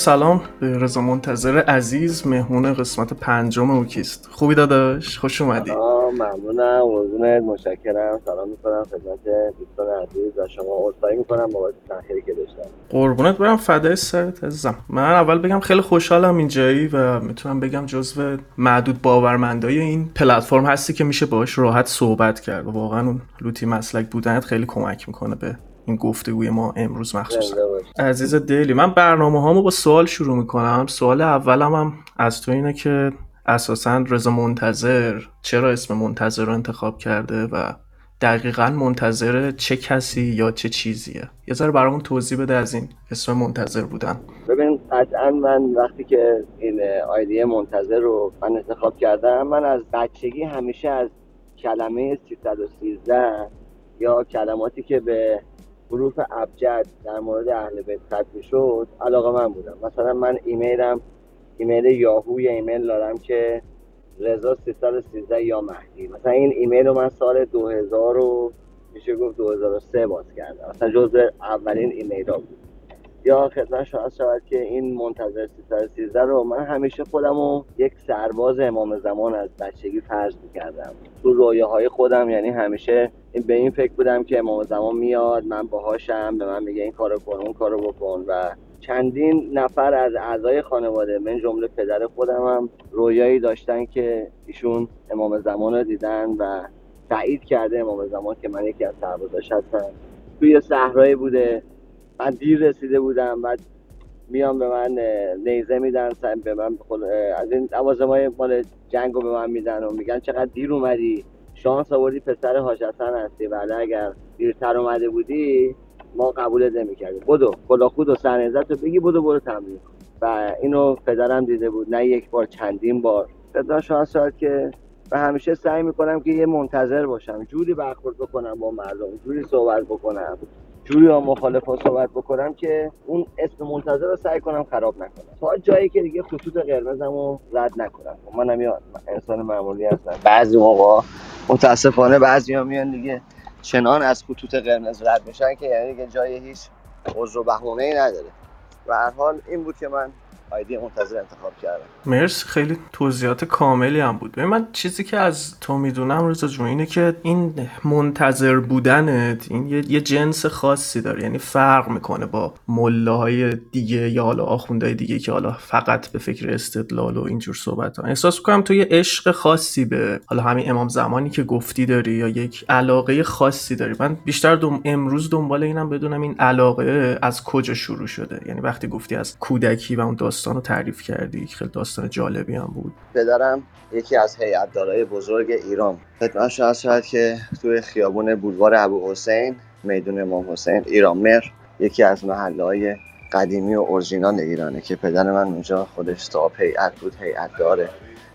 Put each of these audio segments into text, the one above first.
سلام به رضا منتظر عزیز مهمون قسمت پنجم اوکیست خوبی داداش؟ خوش اومدی. ممنونم. قربونت. متشکرم. سلام می‌کنم خدمت دوستان عزیز و شما. عذرخواهی می‌کنم بابت تاخیری که داشتم. قربونت. برم فدای سرت عزیزم. من اول بگم خیلی خوشحالم اینجایی و می‌تونم بگم جزو معدود باورمندای این پلتفرم هستی که میشه باهاش راحت صحبت کرد. و واقعا اون لوتی مسلک بودنت خیلی کمک می‌کنه به این گفتگوی ما امروز مخصوصا. عزیز دلی من برنامه هامو با سوال شروع می‌کنم. سوال اولم هم از تو اینه که اساسا رضا منتظر چرا اسم منتظر رو انتخاب کرده و دقیقا منتظر چه کسی یا چه چیزیه؟ یه ذره برامون توضیح بده از این اسم منتظر بودن. ببین قطعا من وقتی که این آیدیه منتظر رو من انتخاب کردم من از بچگی همیشه از کلمه 313 یا کلماتی که به حروف ابجد در مورد اهل بیت ختم می‌شد علاقه من بودم. مثلا من ایمیلم ایمیل یاهو یا ایمیل دارم که رضا 313 یا مهدی. مثلا این ایمیل رو من سال 2000 رو میشه گفت 2003 باز کردم. مثلا جزء اولین ایمیل ها بود. یا خدمت شما شود که این منتظر 313 رو من همیشه خودم رو یک سرباز امام زمان از بچگی فرض می‌کردم. تو رویاهای خودم یعنی همیشه به این فکر بودم که امام زمان میاد من باهاشم به من میگه این کارو کن اون کارو بکن و چندین نفر از اعضای خانواده من جمله پدر خودم هم رویایی داشتن که ایشون امام زمان رو دیدن و تایید کرده امام زمان که من یکی از سربازاش هستم. توی صحرایی بوده. من دیر رسیده بودم بعد میان به من نیزه میدن به من از این های مال جنگ رو به من میدن و میگن چقدر دیر اومدی. شانس آوردی پسر هاشتن هستی. ولی اگر دیرتر اومده بودی ما قبول نمی‌کردیم. بدو خود و سرنزت رو بگی بدو برو تمرین و اینو پدرم دیده بود. نه یک بار چندین بار. پدرم شانس شد که و همیشه سعی می‌کنم که یه منتظر باشم. جوری برخورد بکنم با مردم جوری صحبت بکنم. جوری با مخالفا صحبت بکنم که اون اسم منتظر رو سعی کنم خراب نکنم. تا جایی که دیگه خطوط قرمزم رو رد نکنم. منم یه انسان معمولی هستم. بعضی موقع متاسفانه بعضی ها میان دیگه چنان از خطوط قرمز رد میشن که یعنی دیگه جای هیچ عذر و بهونه ای نداره. و هر حال این بود که من آیدی منتظر انتخاب کردم. مرسی خیلی توضیحات کاملی هم بود. من چیزی که از تو می‌دونم رضا جون اینه که این منتظر بودنت این یه, جنس خاصی داره. یعنی فرق می‌کنه با های دیگه یا حالا آخوندهای دیگه که حالا فقط به فکر استدلال و اینجور صحبت ها احساس می‌کنم تو یه عشق خاصی به حالا همین امام زمانی که گفتی داری یا یک علاقه خاصی داری. من بیشتر دوم امروز دنبال اینم بدونم این علاقه از کجا شروع شده. یعنی وقتی گفتی از کودکی و اون داستان رو تعریف کردی؟ خیلی داستان جالبی هم بود. پدرم یکی از هیئتدارای بزرگ ایران. خدمت شما شاید که توی خیابون بولوار ابو حسین میدون امام حسین ایران مر یکی از محله های قدیمی و اورژینال ایرانه که پدر من اونجا خودش صاحب هیئت بود هیئت داره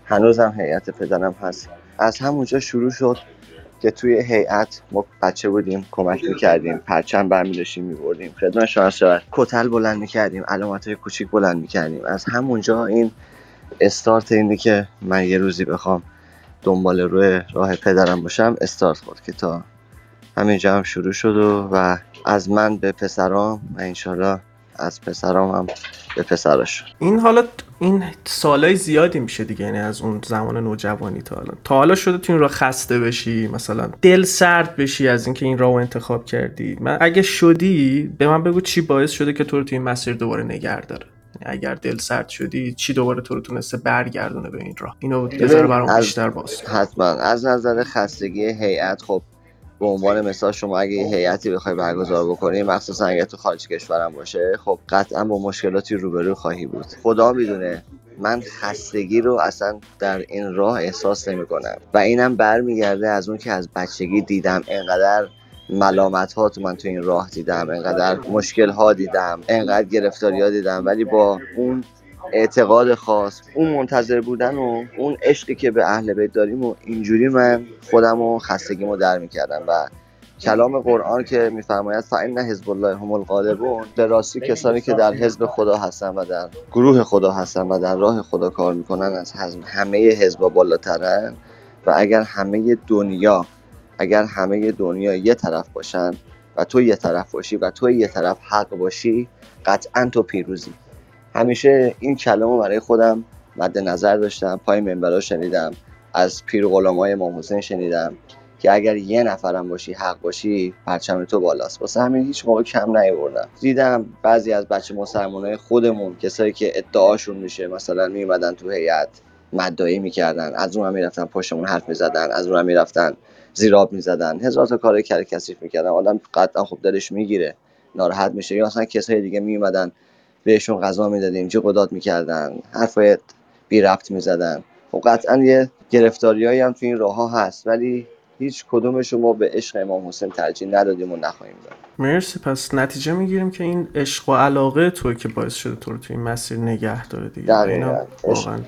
هنوز هم هیئت پدرم هست. از همونجا شروع شد. که توی هیئت ما بچه بودیم کمک می‌کردیم پرچم برمیداشتیم میبردیم. خدمت شما شاید. کتل بلند می‌کردیم علامت های کوچیک بلند می‌کردیم. از همونجا این استارت اینه که من یه روزی بخوام دنبال روی راه پدرم باشم استارت خورد که تا همینجا هم شروع شد و, و از من به پسرام و انشالله از پسرام هم به پسرش. این حالا این سالای زیادی میشه دیگه یعنی از اون زمان نوجوانی تا حالا تا حالا شده تو این راه خسته بشی مثلا دل سرد بشی از اینکه این راه انتخاب کردی. من اگه شدی به من بگو چی باعث شده که تو رو تو این مسیر دوباره نگه داره. اگر دل سرد شدی چی دوباره تو رو تونسته برگردونه به این راه؟ اینو ذره برام بیشتر باز حتما. از نظر خستگی هیئت خب به عنوان مثال شما اگه هیئتی بخوای برگزار بکنی مخصوصا اگه تو خارج کشورم باشه خب قطعا با مشکلاتی روبرو خواهی بود. خدا می‌دونه من خستگی رو اصلا در این راه احساس نمی کنم و اینم برمیگرده از اون که از بچگی دیدم انقدر ملامت ها تو من تو این راه دیدم انقدر مشکل ها دیدم انقدر گرفتاری ها دیدم. ولی با اون اعتقاد خاص. اون منتظر بودن و اون عشقی که به اهل بیت داریم و اینجوری من خودم و خستگیمو در می‌کردم. و کلام قرآن که میفرماید فان حزب الله هم الغالبون. به راستی کسانی که در حزب خدا هستن و در گروه خدا هستن و در راه خدا کار می‌کنن از همه حزب بالاترن. و اگر همه دنیا اگر همه دنیا یه طرف باشن و تو یه طرف باشی و تو یه طرف حق باشی قطعا تو پیروزی. همیشه این کلمه برای خودم مد نظر داشتم پای منبرا شنیدم از پیر غلامای امام حسین شنیدم که اگر یه نفرم باشی حق باشی پرچم تو بالاست. واسه همین هیچ موقع کم نیاوردم. دیدم بعضی از بچه مسلمانای خودمون کسایی که ادعاشون میشه مثلا میومدن تو هیئت مدعی می‌کردن از اون هم می‌رفتن پشتمون حرف می‌زدن از اون هم می‌رفتن زیراب می‌زدن. هزار تا کار کثیف می‌کردن. آدم قطعا خوب دلش می‌گیره ناراحت میشه. یا اصلا کسای دیگه میومدن بهشون غذا می‌دادیم چه قدات می‌کردن حرفای بی ربط می‌زدن. و قطعا یه گرفتاریایی هم تو این راه ها هست ولی هیچ کدوم شما به عشق امام حسین ترجیح ندادیم و نخواهیم داد. مرسی پس نتیجه می‌گیریم که این عشق و علاقه توی که باعث شده تو رو توی این مسیر نگه داره دیگه. دقیقا واقعا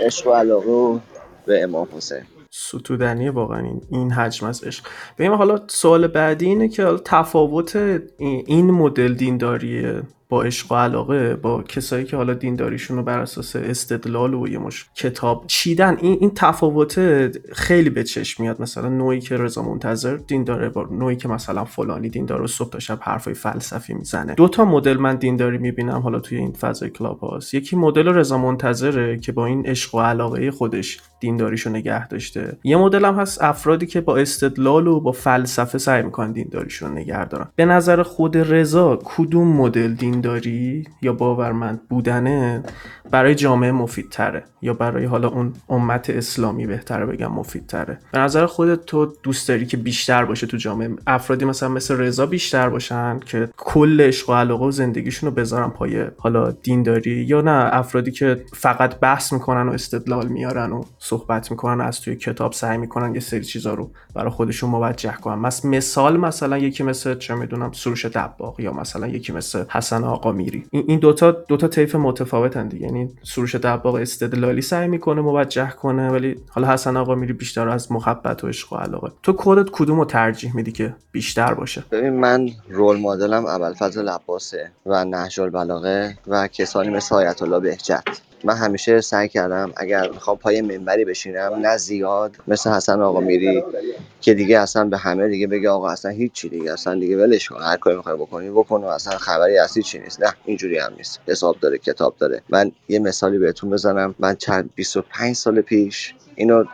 عشق و علاقه و به امام حسین. ستودنی واقعا این, این حجم از عشق. ببین حالا سوال بعدی اینه که تفاوت این مدل دینداریه با عشق و علاقه با کسایی که حالا دینداریشون رو بر اساس استدلال و یه مش کتاب چیدن. این این تفاوت خیلی به چشم میاد. مثلا نوعی که رضا منتظر دینداره با نوعی که مثلا فلانی دیندار و صبح تا شب حرفای فلسفی می‌زنه. دو تا مدل من دینداری می‌بینم حالا توی این فضای کلاب هاست. یکی مدل رضا منتظره که با این عشق و علاقه خودش دینداریشو نگه داشته. یه مدل هم هست افرادی که با استدلال و با فلسفه سعی می‌کنن دینداریشون نگه دارن به نظر خود رضا کدوم مدل دینداری یا باورمند بودنه برای جامعه مفیدتره یا برای حالا اون امت اسلامی بهتره بگم مفیدتره؟ به نظر خودت تو دوست داری که بیشتر باشه تو جامعه؟ افرادی مثلا مثل رضا بیشتر باشن که کل عشق و علاقه و زندگیشون رو بذارن پای حالا دینداری یا نه؟ افرادی که فقط بحث می‌کنن و استدلال میارن و صحبت می‌کنن از توی کتاب سعی می‌کنن یه سری چیزا رو برای خودشون موجه کنن. مثلا مثال مثلا یکی مثل چه می‌دونم سروش دباغ یا مثلا یکی مثل حسن آقا میری. این دوتا دوتا طیف متفاوتن دیگه. یعنی سروش دباغ استدلالی سعی می‌کنه موجه کنه ولی حالا حسن آقا میری بیشتر از محبت و عشق و علاقه. تو خودت کدوم رو ترجیح میدی که بیشتر باشه؟ ببین من رول مدلم ابوالفضل عباسه و نهج البلاغه و کسانی مثل آیت الله بهجت. من همیشه سعی کردم اگر می‌خوام پای منبری بشینم نه زیاد مثل حسن آقا میری که دیگه اصلا به همه دیگه بگه آقا اصلا هیچی دیگه اصلا دیگه ولش کن هر کاری می‌خوای بکنی بکن و اصلا خبری اصلی چی نیست. نه اینجوری هم نیست. حساب داره کتاب داره. من یه مثالی بهتون بزنم. من چند 25 سال پیش اینو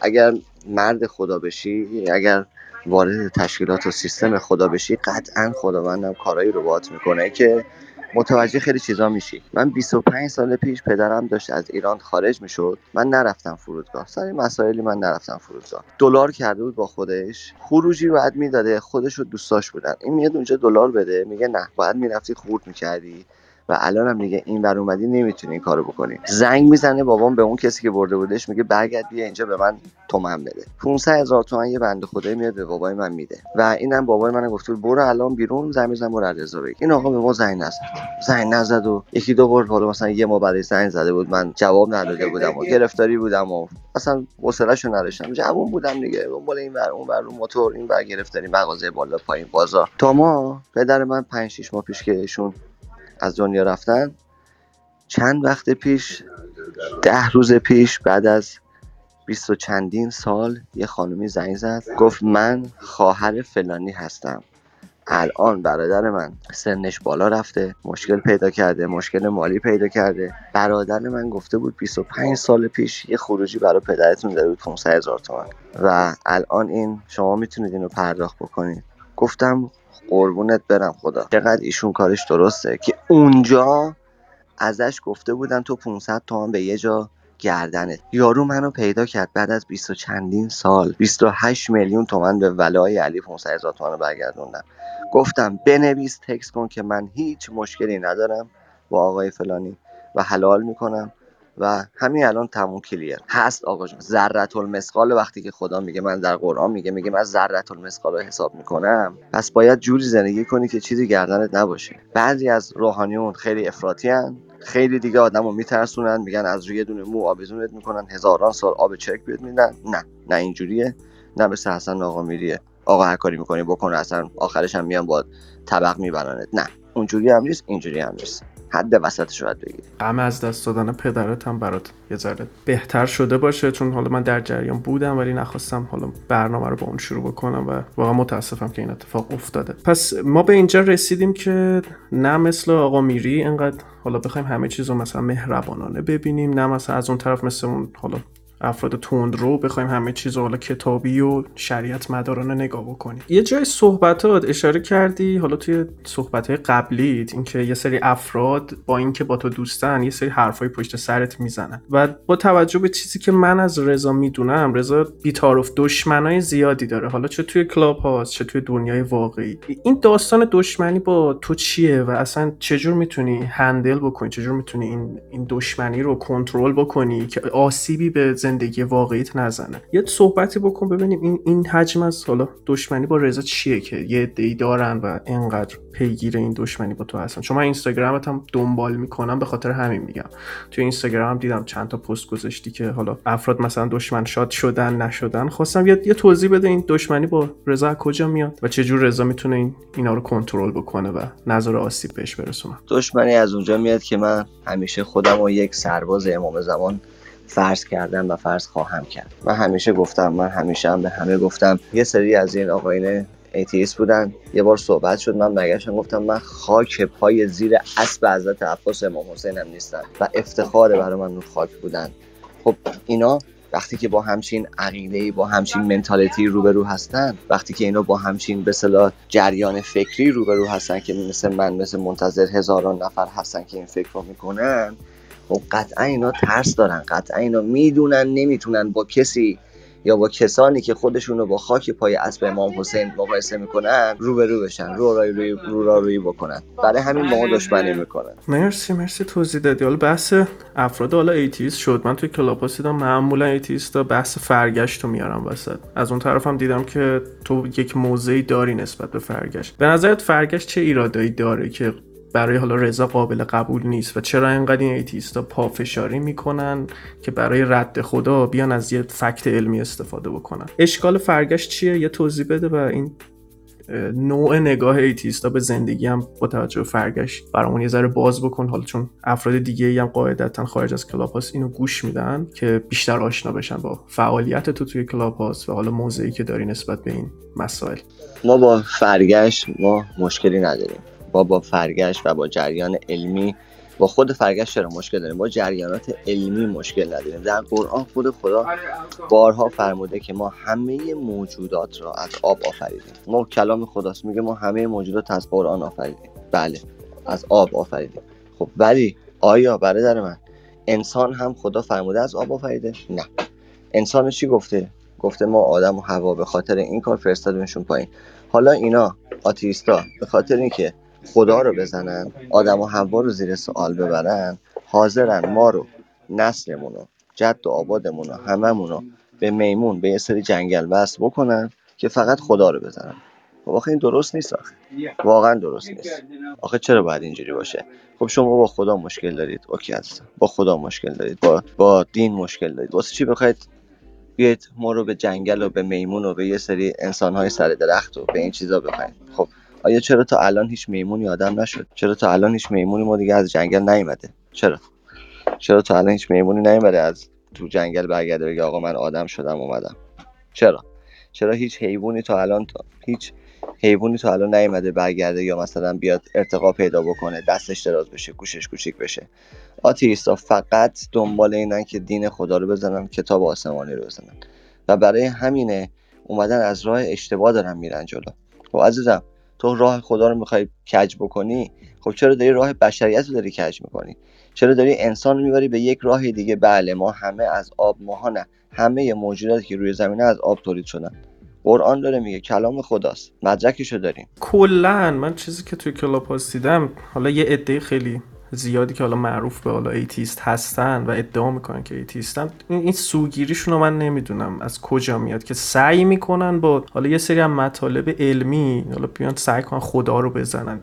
اگر مرد خدا بشی اگر وارد تشکیلات و سیستم خدا بشی قطعا خداوندم کارایی رو باهات می‌کنه که متوجه خیلی چیزا میشی. من 25 سال پیش پدرم داشت از ایران خارج می‌شد. من نرفتم فرودگاه. سر مسائلی من نرفتم فرودگاه. دلار کرده بود با خودش. خروجی بعد می‌داده. خودش رو دوستاش بودن. این میاد اونجا دلار بده. میگه نه. باید می‌رفتی خورد می‌کردی. و الان هم میگه این بر اومدی نمی‌تونی این کارو بکنی. زنگ می‌زنه بابام به اون کسی که برده بودش میگه برگرد بیا اینجا به من تومن بده. 500 هزار تومن یه بنده خدایی میاد به بابای من میده. و اینم بابای من گفت برو الان بیرون زنگ میزن برو رضا بگی. این آقا به ما زنگ نزد. زنگ نزد و یکی دو بار حالا مثلا یه ما بعد زنگ زده بود. من جواب نداده بودم و گرفتاری بودم و اصلا حوصله‌شو نداشتم. جوون بودم دیگه. دنبال این ور اون ور موتور این ور گرفتاری مغازه بالا پایین بازار. تا ما پدر من 5 6 ماه پیش که ایشون از دنیا رفتن. چند وقت پیش ده روز پیش بعد از بیست و چندین سال یه خانمی زنگ زد. گفت من خواهر فلانی هستم. الان برادر من سنش بالا رفته مشکل پیدا کرده مشکل مالی پیدا کرده. برادر من گفته بود 25 سال پیش یه خروجی برای پدرتون داده بود 500 هزار تومن و الان این شما می‌تونید اینو پرداخت بکنید. گفتم قربونت برم خدا. چقدر ایشون کارش درسته که اونجا ازش گفته بودن تو 500 تومن به یه جا گردنت. یارو منو پیدا کرد بعد از 20 و چندین سال. 28 میلیون تومن به ولای علی 500 هزار تومن برگردوندم گفتم بنویس تکس کن که من هیچ مشکلی ندارم با آقای فلانی و حلال می‌کنم. و همین الان تموم کلیر. هست آقا جان. ذره المثقال وقتی که خدا میگه من در قرآن میگه میگه من ذره المثقال رو حساب می‌کنم. پس باید جوری زندگی کنی که چیزی گردنت نباشه. بعضی از روحانیون خیلی افراطی. خیلی دیگه آدم رو میترسونن. میگن از روی دونه مو آویزونت می‌کنن. هزاران سال آب چرک بهت میدن. نه. نه اینجوریه. نه مثل حسن آقا میریه. آقا هر کاری می‌کنی بکن اصلا آخرش هم میان با طبق میبرنت. نه. اونجوری هم نیست اینجوری هم نیست. حد وسطش رو باید بگیری غم از دست دادن پدرت هم برات یه ذره بهتر شده باشه چون حالا من در جریان بودم ولی نخواستم حالا برنامه رو با اون شروع بکنم و واقعا متاسفم که این اتفاق افتاده. پس ما به اینجا رسیدیم که نه مثل آقا میری انقدر حالا بخوایم همه چیز رو مثلا مهربانانه ببینیم نه مثلا از اون طرف مثل اون حالا افراد تند رو بخوایم همه چیز حالا کتابی و شریعت مدارانه نگاه بکنیم. یه جای صحبتات اشاره کردی حالا توی صحبت های قبلیت اینکه یه سری افراد با اینکه با تو دوستن یه سری حرفای پشت سرت می‌زنن. و با توجه به چیزی که من از رضا می‌دونم رضا بیتاروف دشمنای زیادی داره. حالا چه توی کلاب هاست چه توی دنیای واقعی. این داستان دشمنی با تو چیه و اصلا چجور می‌تونی هندل بکنی؟ چجور می‌تونی این این دشمنی رو کنترل بکنی که آسیبی به زندگی واقعیت نزنه. یه صحبتی بکن ببینیم این این حجم از حالا دشمنی با رضا چیه که یه عده‌ای دارن و اینقدر پیگیر این دشمنی با تو هستن. چون من اینستاگرامت هم دنبال می‌کنم به خاطر همین میگم. توی اینستاگرام دیدم چند تا پست گذاشتی که حالا افراد مثلا دشمن شاد شدن نشدن. خواستم یه, یه توضیح بده این دشمنی با رضا کجا میاد و چه جور رضا می‌تونه این اینا رو کنترل بکنه و نظر آسیب بهش برسونه. دشمنی از اونجا میاد که من همیشه خودم و یک سرباز امام زمان فرض کردم و فرض خواهم کرد. من همیشه گفتم من همیشه هم به همه گفتم. یه سری از این آقایون atheist بودن. یه بار صحبت شد من برگشتم گفتم من خاک پای زیر اسب حضرت عباس امام حسین نیستم و افتخار برای من اون خاک بودن. خب اینا وقتی که با همچین عقیده با همچین mentality روبرو هستن وقتی که اینا با همچین به صلاح جریان فکری روبرو هستن که مثل من مثل منتظر هزاران نفر هستن که این فکر رو می‌کنن خب قطعا اینا ترس دارن قطعا اینا می‌دونن نمی‌تونن با کسی یا با کسانی که خودشون رو با خاک پای اسب امام حسین مقایسه می‌کنن روبرو بشن رو روی روی رو را روی بکنن. برای همین با ما دشمنی می‌کنن. مرسی مرسی توضیح دادی. حالا بحث افراد حالا atheist شد. من توی Clubhouse دیدم معمولا atheist بحث فرگشت رو میارن وسط. از اون طرف هم دیدم که تو یک موضعی داری نسبت به فرگشت. به نظرت فرگشت چه ایرادایی داره که برای حالا رضا قابل قبول نیست و چرا اینقدر این atheist ا پافشاری می‌کنن که برای رد خدا بیان از یه fact علمی استفاده بکنن؟ اشکال فرگشت چیه؟ یه توضیح بده و این نوع نگاه atheist ا به زندگی هم با توجه به فرگشت برامون یه ذره باز بکن. حالا چون افراد دیگه هم قاعدتا خارج از Clubhouse اینو گوش میدن که بیشتر آشنا بشن با فعالیت تو توی Clubhouse و حالا موضعی که داری نسبت به این مسائل. ما با فرگشت ما مشکلی نداریم. با با فرگشت و با جریان علمی با خود فرگشت چرا مشکل داریم؟ با جریانات علمی مشکل نداریم. در قرآن خود خدا بارها فرموده که ما همه موجودات را از آب آفریدیم. ما کلام خداست میگه ما همه موجودات از قرآن آفریدیم. بله از آب آفریدیم. خب ولی آیا برادر من انسان هم خدا فرموده از آب آفریده؟ نه. انسان چی گفته؟ گفته ما آدم و هوا به خاطر این کار فرستادیمشون پایین. حالا اینا آتیستا به خاطر اینکه خدا رو بزنن آدم و حوا رو زیر سوال ببرن حاضرن ما رو نسلمون رو جد و آبادمون رو هممون رو به میمون به یه سری جنگل وصل بکنن که فقط خدا رو بزنن. خب آخه این درست نیست آخه. واقعا درست نیست. آخه چرا باید اینجوری باشه؟ خب شما با خدا مشکل دارید. اوکی عزیزم. با خدا مشکل دارید. با با دین مشکل دارید. واسه چی بخواید بیاید ما رو به جنگل و به میمون و به یه سری انسانهای سر درخت و به این چیزا بخواید؟ خب آیا چرا تا الان هیچ میمونی آدم نشد؟ چرا تا الان هیچ میمونی ما دیگه از جنگل نیومده؟ چرا؟ چرا تا الان هیچ میمونی نیومده از تو جنگل برگرده بگه آقا من آدم شدم اومدم؟ چرا؟ چرا هیچ حیوانی تا الان تا... هیچ حیوانی تا الان نیومده برگرده یا مثلا بیاد ارتقا پیدا بکنه دستش دراز بشه گوشش کوچیک بشه؟ آتیستا فقط دنبال اینن که دین خدا رو بزنن کتاب آسمانی رو بزنن. و برای همینه اومدن از راه اشتباه دارن میرن جلو. خب عزیزم تو راه خدا رو می‌خوای کج بکنی خب چرا داری راه بشریت رو داری کج می‌کنی؟ چرا داری انسان رو می‌بری به یک راه دیگه؟ بله ما همه از آب ماها نه همه موجوداتی که روی زمینه از آب تولید شدن. قرآن داره میگه کلام خداست مدرکشو داریم. کلا من چیزی که توی کلاب دیدم حالا یه عده خیلی زیادی که حالا معروف به حالا atheist هستن و ادعا می‌کنن که atheist ن این, سوگیریشون رو من نمی‌دونم از کجا میاد که سعی می‌کنن با حالا یه سری هم مطالب علمی حالا بیان سعی کنن خدا رو بزنن.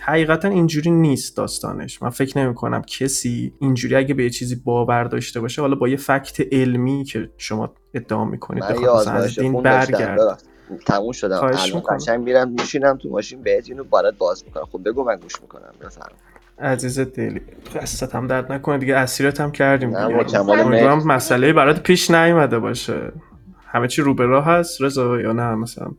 حقیقتا اینجوری نیست داستانش. من فکر نمی‌کنم کسی اینجوری اگه به یه چیزی باور داشته باشه حالا با یه fact علمی که شما ادعا می‌کنید بخواد از دین برگرده. تموم شدم. الان قشنگ میرم میشینم تو ماشین بهت اینو برات باز می‌کنم. خب بگو من گوش می‌کنم. بفرمایید عزیز دلی. دستت هم درد نکنه دیگه اسیرت هم کردیم دیگه. مسئله برات پیش نیومده باشه. همه چی رو به راه هست رضا یا نه مثلا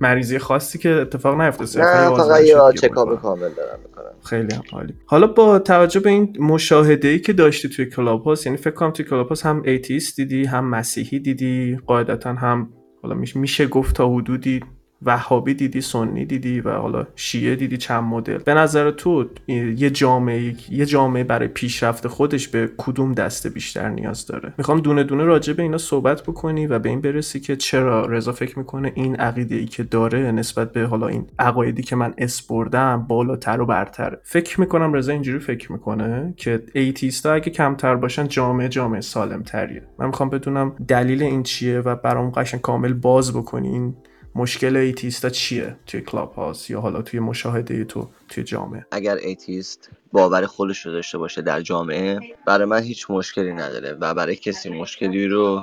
مریضی خاصی که اتفاق نیفته نه فقط یه چکاپ کامل دارم می‌کنم. خیلی هم عالی. حالا با توجه به این مشاهده ای که داشتی توی Clubhouse یعنی فکر کنم توی Clubhouse هم atheist دیدی هم مسیحی دیدی قاعدتا هم حالا میشه گفت تا حدودی وهابی دیدی سنی دیدی و حالا شیعه دیدی چند مدل. به نظر تو یه جامعه یه جامعه برای پیشرفت خودش به کدوم دسته بیشتر نیاز داره؟ می‌خوام دونه دونه راجع به اینا صحبت بکنی و به این برسی که چرا رضا فکر می‌کنه این عقیده ای که داره نسبت به حالا این عقایدی که من اسم بردم بالاتر و برتره. فکر می‌کنم رضا اینجوری فکر می‌کنه که atheist ا اگه کمتر باشن جامعه جامعه سالم تریه من می‌خوام بدونم دلیل این چیه و برام قشنگ کامل باز بکنین. مشکل atheist ا چیه توی Clubhouse یا حالا توی مشاهده تو توی جامعه؟ اگر atheist باور خودش رو داشته باشه در جامعه برای من هیچ مشکلی نداره و برای کسی مشکلی رو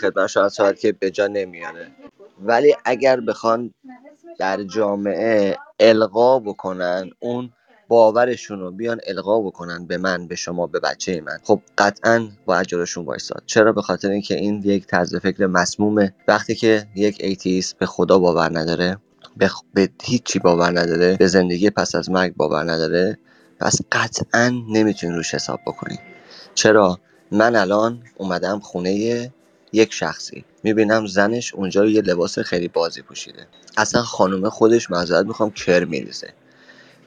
خدمت شاید شاید که به جا نمیاره. ولی اگر بخوان در جامعه القا بکنن اون باورشون رو بیان القا بکنن به من به شما به بچه من. خب قطعا باید جلوشون وایساد. چرا؟ به خاطر اینکه این یک طرز فکر مسمومه. وقتی که یک atheist به خدا باور نداره به, به هیچی باور نداره به زندگی پس از مرگ باور نداره پس قطعا نمی‌تونی روش حساب بکنی. چرا؟ من الان اومدم خونه یک شخصی. می‌بینم زنش اونجا یه لباس خیلی بازی پوشیده. اصلا خانومه خودش معذرت می‌خوام کر میریزه.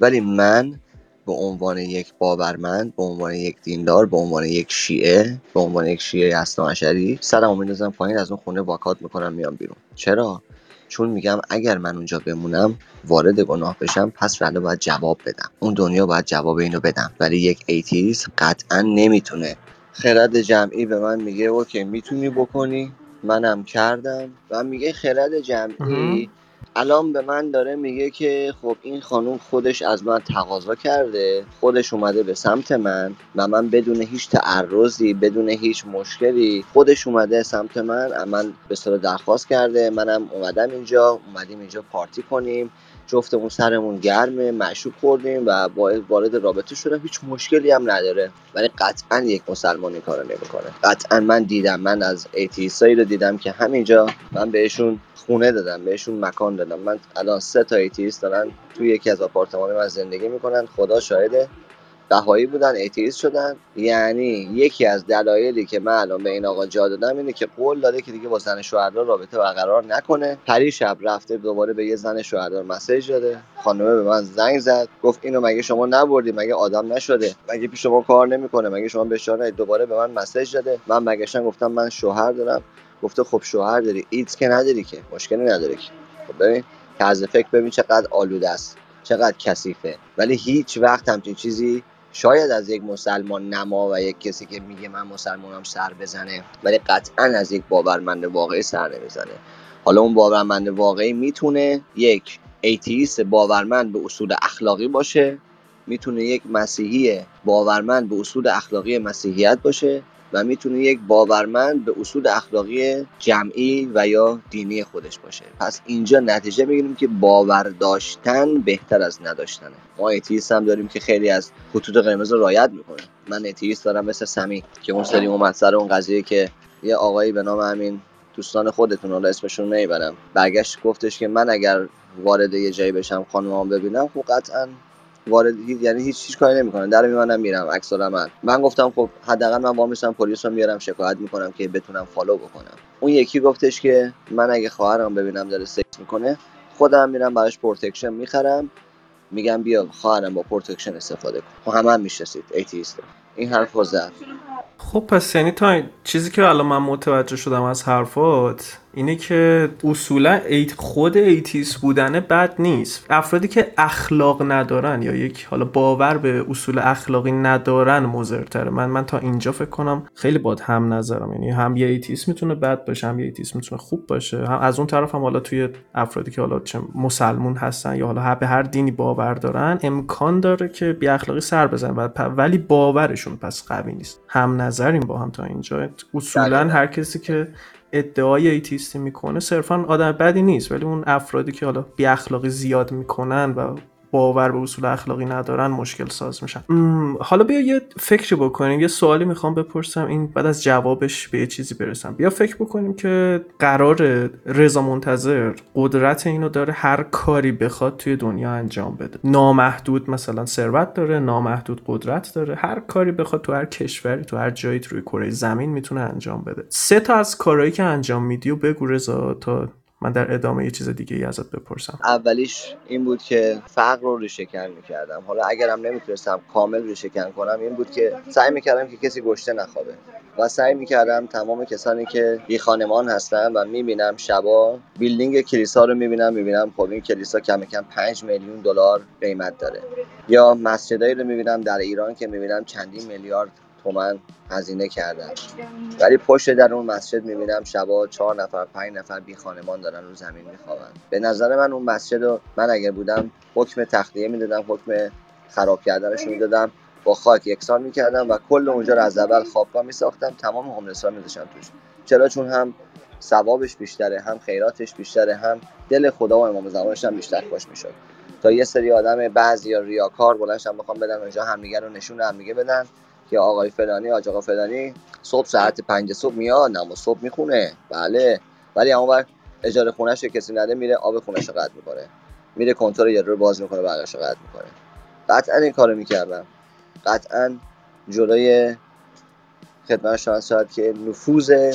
ولی من به عنوان یک باورمند به عنوان یک دیندار به عنوان یک شیعه به عنوان یک شیعه اصلا سرمو میندازم پایین از اون خونه واکات می‌کنم میام بیرون. چرا؟ چون میگم اگر من اونجا بمونم وارد گناه بشم پس فردا باید جواب بدم. اون دنیا باید جواب اینو بدم. ولی یک ایتیز قطعا نمی‌تونه. خرد جمعی به من میگه اوکی می‌تونی بکنی؟ منم کردم. و میگه خرد جمعی الان به من داره میگه که خب این خانوم خودش از من تقاضا کرده خودش اومده به سمت من و من بدون هیچ تعرضی بدون هیچ مشکلی خودش اومده سمت من من به درخواست کرده منم اومدم اینجا اومدیم اینجا پارتی کنیم. جفتمون سرمون گرمه مشروب خوردیم و وارد رابطه شدم. هیچ مشکلی هم نداره. ولی قطعا یک مسلمان این کارو نمی‌کنه. قطعا من دیدم من از atheist ایی رو دیدم که همینجا من بهشون خونه دادم بهشون مکان دادم. من الان سه تا atheist دارن توی یکی از آپارتمان من زندگی می‌کنن. خدا شاهده. بهایی بودن atheist شدن. یعنی یکی از دلایلی که من الان به این آقا جا دادم اینه که قول داده که دیگه با زن شوهردار رابطه برقرار نکنه. پری شب رفته دوباره به یه زن شوهردار message داده. خانمه به من زنگ زد. گفت اینو مگه شما نبردی؟ مگه آدم نشده؟ مگه پیش شما کار نمی‌کنه؟ مگه شما بهش دوباره به من مسیج داده. من مگه گفتم من شوهر دارم. گفته خب شوهر داری. ایدز که نداری که. مشکلی نداره که. خب ببین طرز فکر ببین چقدر آلوده است. چقدر کثیفه. ولی هیچ وقت همچین چیزی شاید از یک مسلمان نما و یک کسی که میگه من مسلمانم سر بزنه ولی قطعا از یک باورمند واقعی سر نمی‌زنه. حالا اون باورمند واقعی می‌تونه یک atheist باورمند به اصول اخلاقی باشه می‌تونه یک مسیحی باورمند به اصول اخلاقی مسیحیت باشه و می‌تونه یک باورمند به اصول اخلاقی جمعی و یا دینی خودش باشه. پس اینجا نتیجه می‌گیریم که باور داشتن بهتر از نداشتنه. ما atheist هم داریم که خیلی از خطوط قرمز رو رعایت می‌کنه من atheist دارم مثل سمی که اون سری اومد سر اون قضیه که یه آقایی به نام همین دوستان خودتون رو اسمشون نمی‌برم. برگشت گفتش که من اگر وارد یه جایی بشم خانمام ببینم خب قطعا وارد یعنی هیچ چیز کاری نمی‌کنه در میمونم میرم عکس من من گفتم خب حداقل من وامیشم پلیس رو میارم شکایت می‌کنم که بتونم فالو بکنم. اون یکی گفتش که من اگه خواهرم ببینم داره سکس می‌کنه خودم میرم براش پروتکشن می‌خرم. میگم بیا خواهرم با پروتکشن استفاده کن. خب همه هم می‌شناسید ایتیست این حرف زد. خب پس یعنی تا چیزی که الان من متوجه شدم از حرفات اینه که اصولا ایت خود atheist بودن بد نیست. افرادی که اخلاق ندارن یا یک حالا باور به اصول اخلاقی ندارن مضرتره من من تا اینجا فکر کنم خیلی باهات هم نظرم. یعنی هم یه atheist می‌تونه بد باشه هم یه atheist می‌تونه خوب باشه. هم از اون طرف هم حالا توی افرادی که حالا چه مسلمون هستن یا حالا به هر دینی باور دارن امکان داره که بی اخلاقی سر بزنن ولی باورشون پس قوی نیست. هم نظریم با هم تا اینجا. اصولا هر کسی که ادعای ایتیستی می‌کنه صرفا آدم بدی نیست ولی اون افرادی که حالا بی اخلاقی زیاد می‌کنن و باور به اصول اخلاقی ندارن مشکل ساز میشن. حالا بیا یه فکری بکنیم یه سوالی می‌خوام بپرسم این بعد از جوابش به یه چیزی برسم. بیا فکر بکنیم که قرار رضا منتظر قدرت اینو داره هر کاری بخواد توی دنیا انجام بده. نامحدود مثلا ثروت داره نامحدود قدرت داره هر کاری بخواد تو هر کشوری تو هر جایی روی کره زمین می‌تونه انجام بده. سه تا از کارهایی که انجام میدی و بگو رضا تا من در ادامه یه چیز دیگه ای ازت بپرسم. اولیش این بود که فقر رو ریشه کن می‌کردم. حالا اگرم نمی‌تونستم کامل ریشه کن کنم این بود که سعی می‌کردم که کسی گشته نخوابه و سعی می‌کردم تمام کسانی که بی خانمان هستن و می‌بینم شبا بیلدینگ کلیسا رو می‌بینم می‌بینم خب این کلیسا کم کم 5 میلیون دلار قیمت داره. یا مسجدایی رو می‌بینم در ایران که می‌بینم چندین میلیارد تومن هزینه کردن ولی پشت در اون مسجد می‌بینم شبا چهار نفر پنج نفر بی خانمان دارن رو زمین میخوابن. به نظر من اون مسجد رو من اگر بودم حکم تخلیه می‌دادم حکم خراب کردنش می‌دادم. با خاک یکسان می‌کردم و کل اونجا رو از اول خوابگاه میساختم تمام هوملسا میذاشتم توش. چرا؟ چون هم ثوابش بیشتره هم خیراتش بیشتره هم دل خدا و امام زمانش هم بیشتر خوش می‌شد. تا یه سری آدم بعضی یا ریاکار بلنشم بخوام بدن اونجا همدیگه رو نشون همدیگه بدن. که آقای فلانی آج آقا فلانی صبح ساعت پنج صبح میاد نماز صبح می‌خونه. بله. ولی اما اجاره خونهش کسی نده میره آب خونش رو قطع می‌کنه. میره کنتور یه رو باز می‌کنه بقیش رو قطع می‌کنه. قطعا این کارو می‌کردم. قطعا جلوی خدمت شما شاید که نفوذ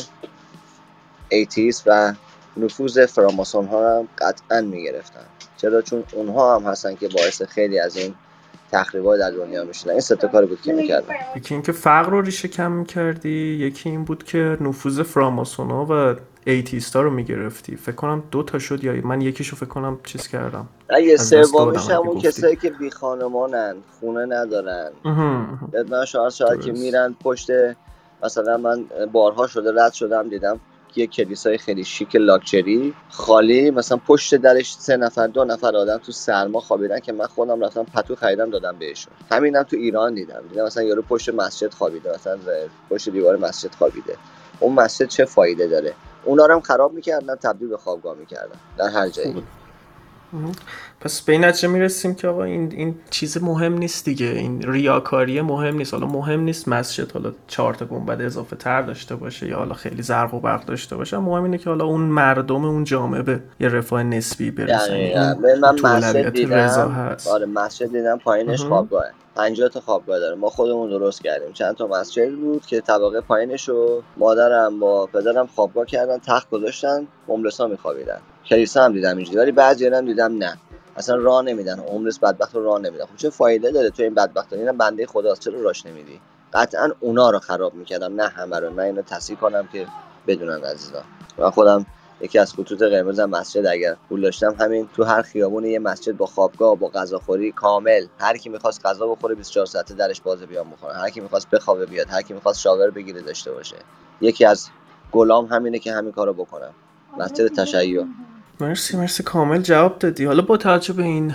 ایتیس و نفوذ فراماسون ها هم قطعا می‌گرفتن. چرا؟ چون اونها هم هستن که باعث خیلی از این تخریبا در دنیا می‌شدن. این سه کاری بود که می‌کردم یکی اینکه فقر رو ریشه کم می‌کردی یکی این بود که نفوذ فراماسونا و ایتیستا رو می‌گرفتی. فکر کنم دو تا شد یا من یکیشو فکر کنم چیز کردم. یه سومیش همون کسایی که بی خانمانن خونه ندارن. بدنا شاید شاید که میرن پشت مثلا من بارها شده رد شدم دیدم یه کلیسای خیلی شیک لاکچری. خالی مثلا پشت درش سه نفر دو نفر آدم تو سرما خوابیدن که من خودم رفتم پتو خریدم دادم بهشون. همینم تو ایران دیدم. دیدم مثلا یارو پشت مسجد خوابیده مثلا پشت دیوار مسجد خوابیده. اون مسجد چه فایده داره؟ اونا رو هم خراب می‌کردن تبدیل به خوابگاه می‌کردن. در هر جایی. پس به این نتیجه می‌رسیم که آقا این این چیز مهم نیست دیگه. این ریاکاری مهم نیست. حالا مهم نیست مسجد حالا چهار تا گنبد اضافه تر داشته باشه یا حالا خیلی زرق و برق داشته باشه. مهم اینه که حالا اون مردم اون جامعه به یه رفاه نسبی برسه من مسجد دیدم. آره مسجد دیدم پایینش خوابگاهه. 50 تا خوابگاه داره. ما خودمون درست کردیم. چند تا مسجد بود که طبقه پایینش رو مادرم با پدرم خوابگاه کردن تخت گذاشتن مملسا میخوابیدن. کلیسا هم دیدم اینجوری ولی بعضی هم دیدم نه. اصلا راه نمیدن. عمرش بدبخت رو راه نمیدن. خب چه فایده داره تو این بدبخت؟ اینا بنده خداست. چرا راش نمیدی؟ قطعا اونا رو خراب می‌کردم. نه همه رو. من اینو تصحیح کنم که بدونن عزیزا. من خودم یکی از خطوط قرمز مسجد اگر پول داشتم همین تو هر خیابون یه مسجد با خوابگاه با غذاخوری کامل. هر کی می‌خواست غذا بخوره 24 ساعته درش باز بیام بخوره هر کی می‌خواست بخوابه بیاد هر کی می‌خواست شاور بگیره داشته باشه. یکی از گلام همینه که همین کارو بکنم مسجد تشیع. مرسی مرسی. کامل جواب دادی. حالا با توجه به این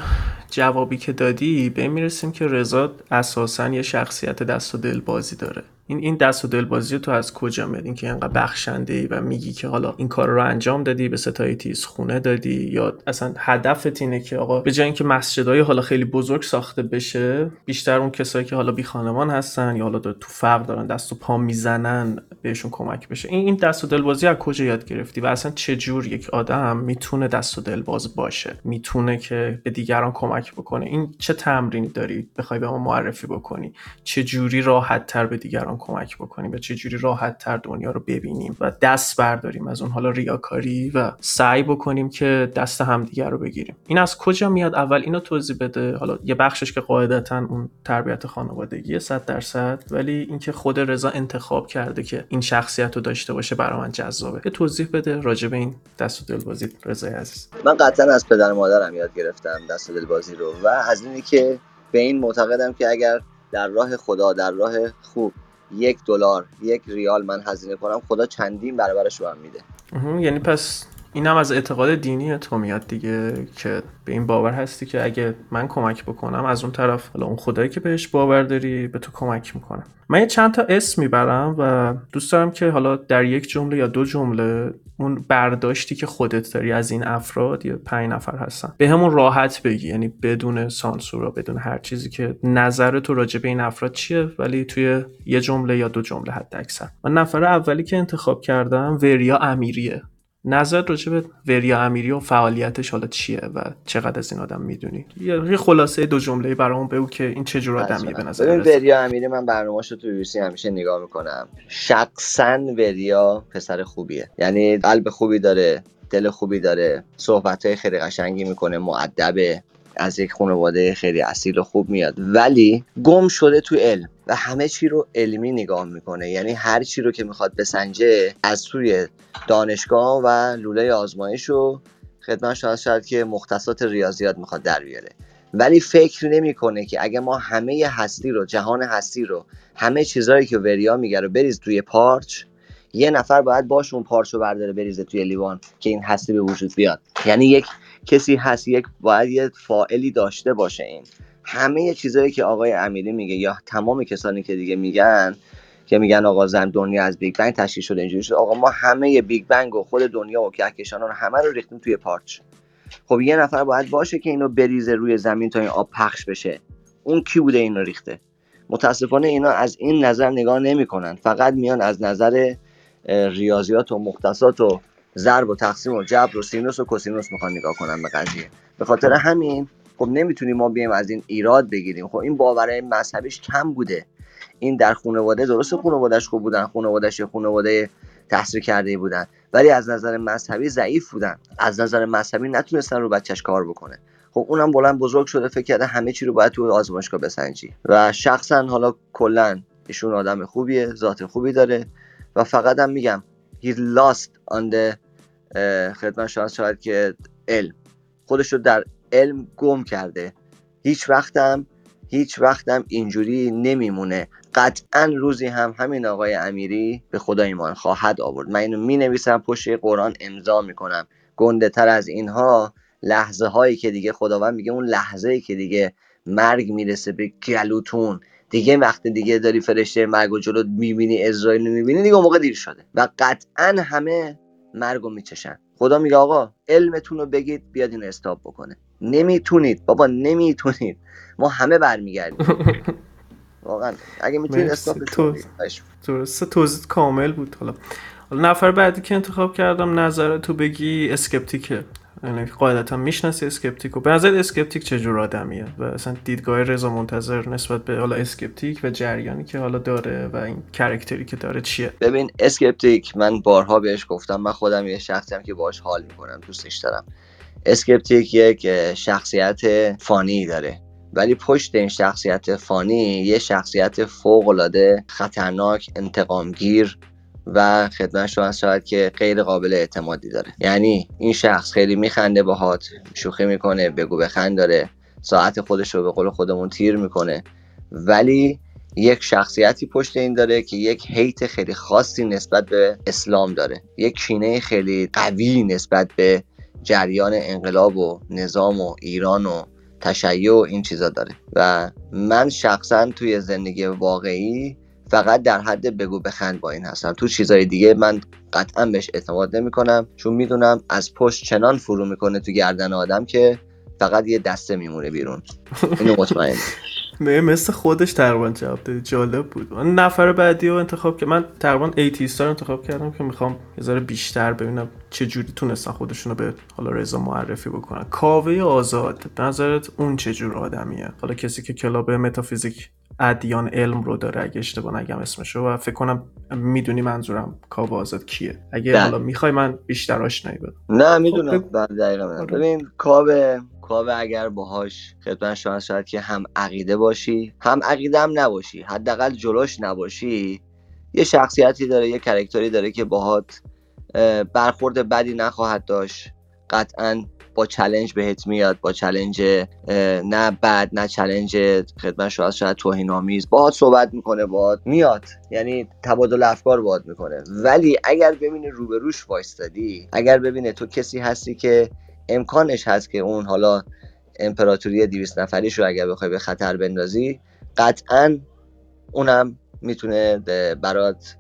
جوابی که دادی به می‌رسیم که رضا اساسا یه شخصیت دست و دل بازی داره. این این دست و دل بازی تو از کجا میاد اینکه انقدر بخشنده ای و میگی که حالا این کار رو انجام دادی به ستای تیز خونه دادی یا اصلا هدفت اینه که آقا به جای اینکه مسجدای حالا خیلی بزرگ ساخته بشه بیشتر اون کسایی که حالا بی خانمان هستن یا حالا تو فقر دارن دست و پا می‌زنن بهشون کمک بشه. این این دست و دل بازی از کجا یاد گرفتی و اصلا چه جور یک آدم می‌تونه دست و دل باز باشه؟ می‌تونه که به دیگران کمک بکنه؟ این چه تمرینی داری بخوای به ما معرفی بکنی؟ چه جوری راحت تر به دیگران کمک بکنیم و چجوری راحت تر دنیا رو ببینیم و دست برداریم از اون حالا ریاکاری و سعی بکنیم که دست همدیگر رو بگیریم. این از کجا میاد؟ اول اینو توضیح بده. حالا یه بخشش که قاعدتا اون تربیت خانوادگی 100 درصد ولی اینکه خود رضا انتخاب کرده که این شخصیت رو داشته باشه برای من جذابه. یه توضیح بده راجع به این دست و دلبازی رضای عزیز. من قطعا از پدر مادرم یاد گرفتم دست و دلبازی رو و از اینی که به این معتقدم که اگر در راه خدا در راه خوب یک دلار یک ریال من هزینه کنم خدا چندین برابرش رو هم میده. یعنی پس اینم از اعتقاد دینی تو میاد دیگه که به این باور هستی که اگه من کمک بکنم از اون طرف حالا اون خدایی که بهش باور داری به تو کمک می‌کنم من یه چند تا اسم می‌برم و دوست دارم که حالا در یک جمله یا دو جمله اون برداشتی که خودت داری از این افراد یا پنج نفر هستن به همون راحت بگی. یعنی بدون سانسور بدون هر چیزی که نظر تو راجع به این افراد چیه ولی توی یه جمله یا دو جمله حد اکثر من نفر اولی که انتخاب کردم وریا امیریه. نظر راجع به وریا امیری و فعالیتش حالا چیه و چقدر از این آدم می‌دونی؟ یه خلاصه دو جمله برامون بگو که این چه جور آدمیه به نظر ببین وریا امیری من برنامه‌اشو تو یوسی همیشه نگاه می‌کنم. شخصا وریا پسر خوبیه. یعنی قلب خوبی داره دل خوبی داره صحبت های خیلی قشنگی می‌کنه معدبه از یک خانواده خیلی اصیل و خوب میاد. ولی گم شده تو علم و همه چی رو علمی نگاه می‌کنه. یعنی هر چی رو که می‌خواد بسنجه از توی دانشگاه و لوله آزمایش رو خدمت شاید شاید که مختصات ریاضیات می‌خواد در بیاره. ولی فکر نمی‌کنه که اگه ما همه هستی رو جهان هستی رو همه چیزهایی که وریا میگه رو بریز توی پارچ یه نفر باید باش اون پارچ رو برداره بریزه توی لیوان که این هستی به وجود بیاد. یعنی یک کسی هست یک باید یه فائلی داشته باشه این. همه چیزهایی که آقای امیری میگه یا تمام کسانی که دیگه میگن که میگن آقا زن دنیا از Big Bang تشکیل شده اینجوری شده. آقا ما همه Big Bang و خود دنیا و کهکشان همه رو ریختیم توی پارچ. خب یه نفر باید باشه که اینو بریزه روی زمین تا این آب پخش بشه. اون کی بوده اینو ریخته؟ متاسفانه اینا از این نظر نگاه نمی‌کنن. فقط میان از نظر ریاضیات و مختصات و ضرب و تقسیم و جبر و سینوس و کوسینوس می‌خوان نگاه کنن به قضیه. به خاطر همین خب نمی‌تونیم ما بیایم از این ایراد بگیریم. خب این باور مذهبیش کم بوده. این در خانواده درست خانوادهش خوب بودن خانوادهش خانواده تحصیل کرده بودن ولی از نظر مذهبی ضعیف بودن. از نظر مذهبی نتونستن رو بچهش کار بکنه. خب اونم بلند بزرگ شده فکر کرده همه چی رو باید تو آزمایشگاه بسنجی. و شخصا حالا کلا ایشون آدم خوبیه ذات خوبی داره. و فقط هم میگم he lost on the خدمت شما شاید که علم. خودش رو در علم گم کرده. هیچ وقتم هیچ وقتم اینجوری نمیمونه. قطعا روزی هم همین آقای امیری به خدا ایمان خواهد آورد. من اینو می نویسم پشت قرآن امضا می‌کنم. گنده تر از اینها لحظه هایی که دیگه خداوند میگه اون لحظه ای که دیگه مرگ می‌رسه به گلوتون. دیگه وقتی دیگه داری فرشته مرگ و جلو می‌بینی اسرائیل می‌بینی دیگه موقع دیر شده. و قطعا همه مرگ رو میچشن. خدا میگه آقا علمتون رو بگید بیاد این استاب بکنه. نمی‌تونید. بابا نمی‌تونید. ما همه برمیگردیم. واقعا. اگه می‌تونید استاب درسته توضیح کامل بود. حالا حالا نفر بعدی که انتخاب کردم نظر تو بگی Skeptic ه. یعنی قاعدتا می‌شناسی Skeptic به نظر Skeptic جور آدمیه؟ و اصلا دیدگاه رضا منتظر نسبت به حالا Skeptic و جریانی که حالا داره و این character ی که داره چیه؟ ببین Skeptic من بارها بهش گفتم. من خودم یه شخصی هم که باهاش حال می‌کنم دوستش دارم. اسکپتیک یک شخصیت فانی داره. ولی پشت این شخصیت فانی یه شخصیت فوق العاده خطرناک انتقامگیر و خدمت شما شاید که غیر قابل اعتمادی داره. یعنی این شخص خیلی میخنده باهات شوخی می‌کنه بگو بخند داره ساعت خودش رو به قول خودمون تیر می‌کنه. ولی یک شخصیتی پشت این داره که یک حیت خیلی خاصی نسبت به اسلام داره. یک کینه خیلی قوی نسبت به جریان انقلاب و نظام و ایران و تشیع و این چیزا داره. و من شخصا توی زندگی واقعی فقط در حد بگو بخند با این هستم تو چیزای دیگه من قطعا بهش اعتماد نمی کنم چون می‌دونم از پشت چنان فرو می‌کنه تو گردن آدم که فقط یه دسته میمونه بیرون. اینو مطمئن مثل خودش تقریبا جواب دادی جالب بود. من نفر بعدی رو انتخاب که من تقریبا ایتی ستار انتخاب کردم که می‌خوام یه ذره بیشتر ببینم چه جوری تونستن خودشونو به حالا رضا معرفی بکنن. کاوه آزاد به نظرت اون چه جور آدمیه؟ حالا کسی که کلاب متافیزیک ادیان علم رو داره اگه اشتباه نگم اسمشو و فکر کنم می‌دونی منظورم کاوه آزاد کیه اگه بله. حالا می‌خوای من بیشتر آشنایی بدم نه می‌دونم خب، بعد دقیقا می‌دونم. آره. ببین کاوه کاوه اگر باهاش خدمت شما شاید که هم عقیده باشی هم عقیده هم نباشی حداقل جلوش نباشی یه شخصیتی داره یه character ی داره که باهات اه، برخورد بدی نخواهد داشت قطعا با challenge بهت میاد با challenge نه بد نه challenge خدمت شاید شاید توهین آمیز باهات صحبت می‌کنه باهات میاد. یعنی تبادل افکار باهات می‌کنه. ولی اگر ببینه روبروش وایستادی اگر ببینه تو کسی هستی که امکانش هست که اون حالا امپراتوری 200 نفریش رو اگر بخوای به خطر بندازی قطعا اونم می‌تونه برات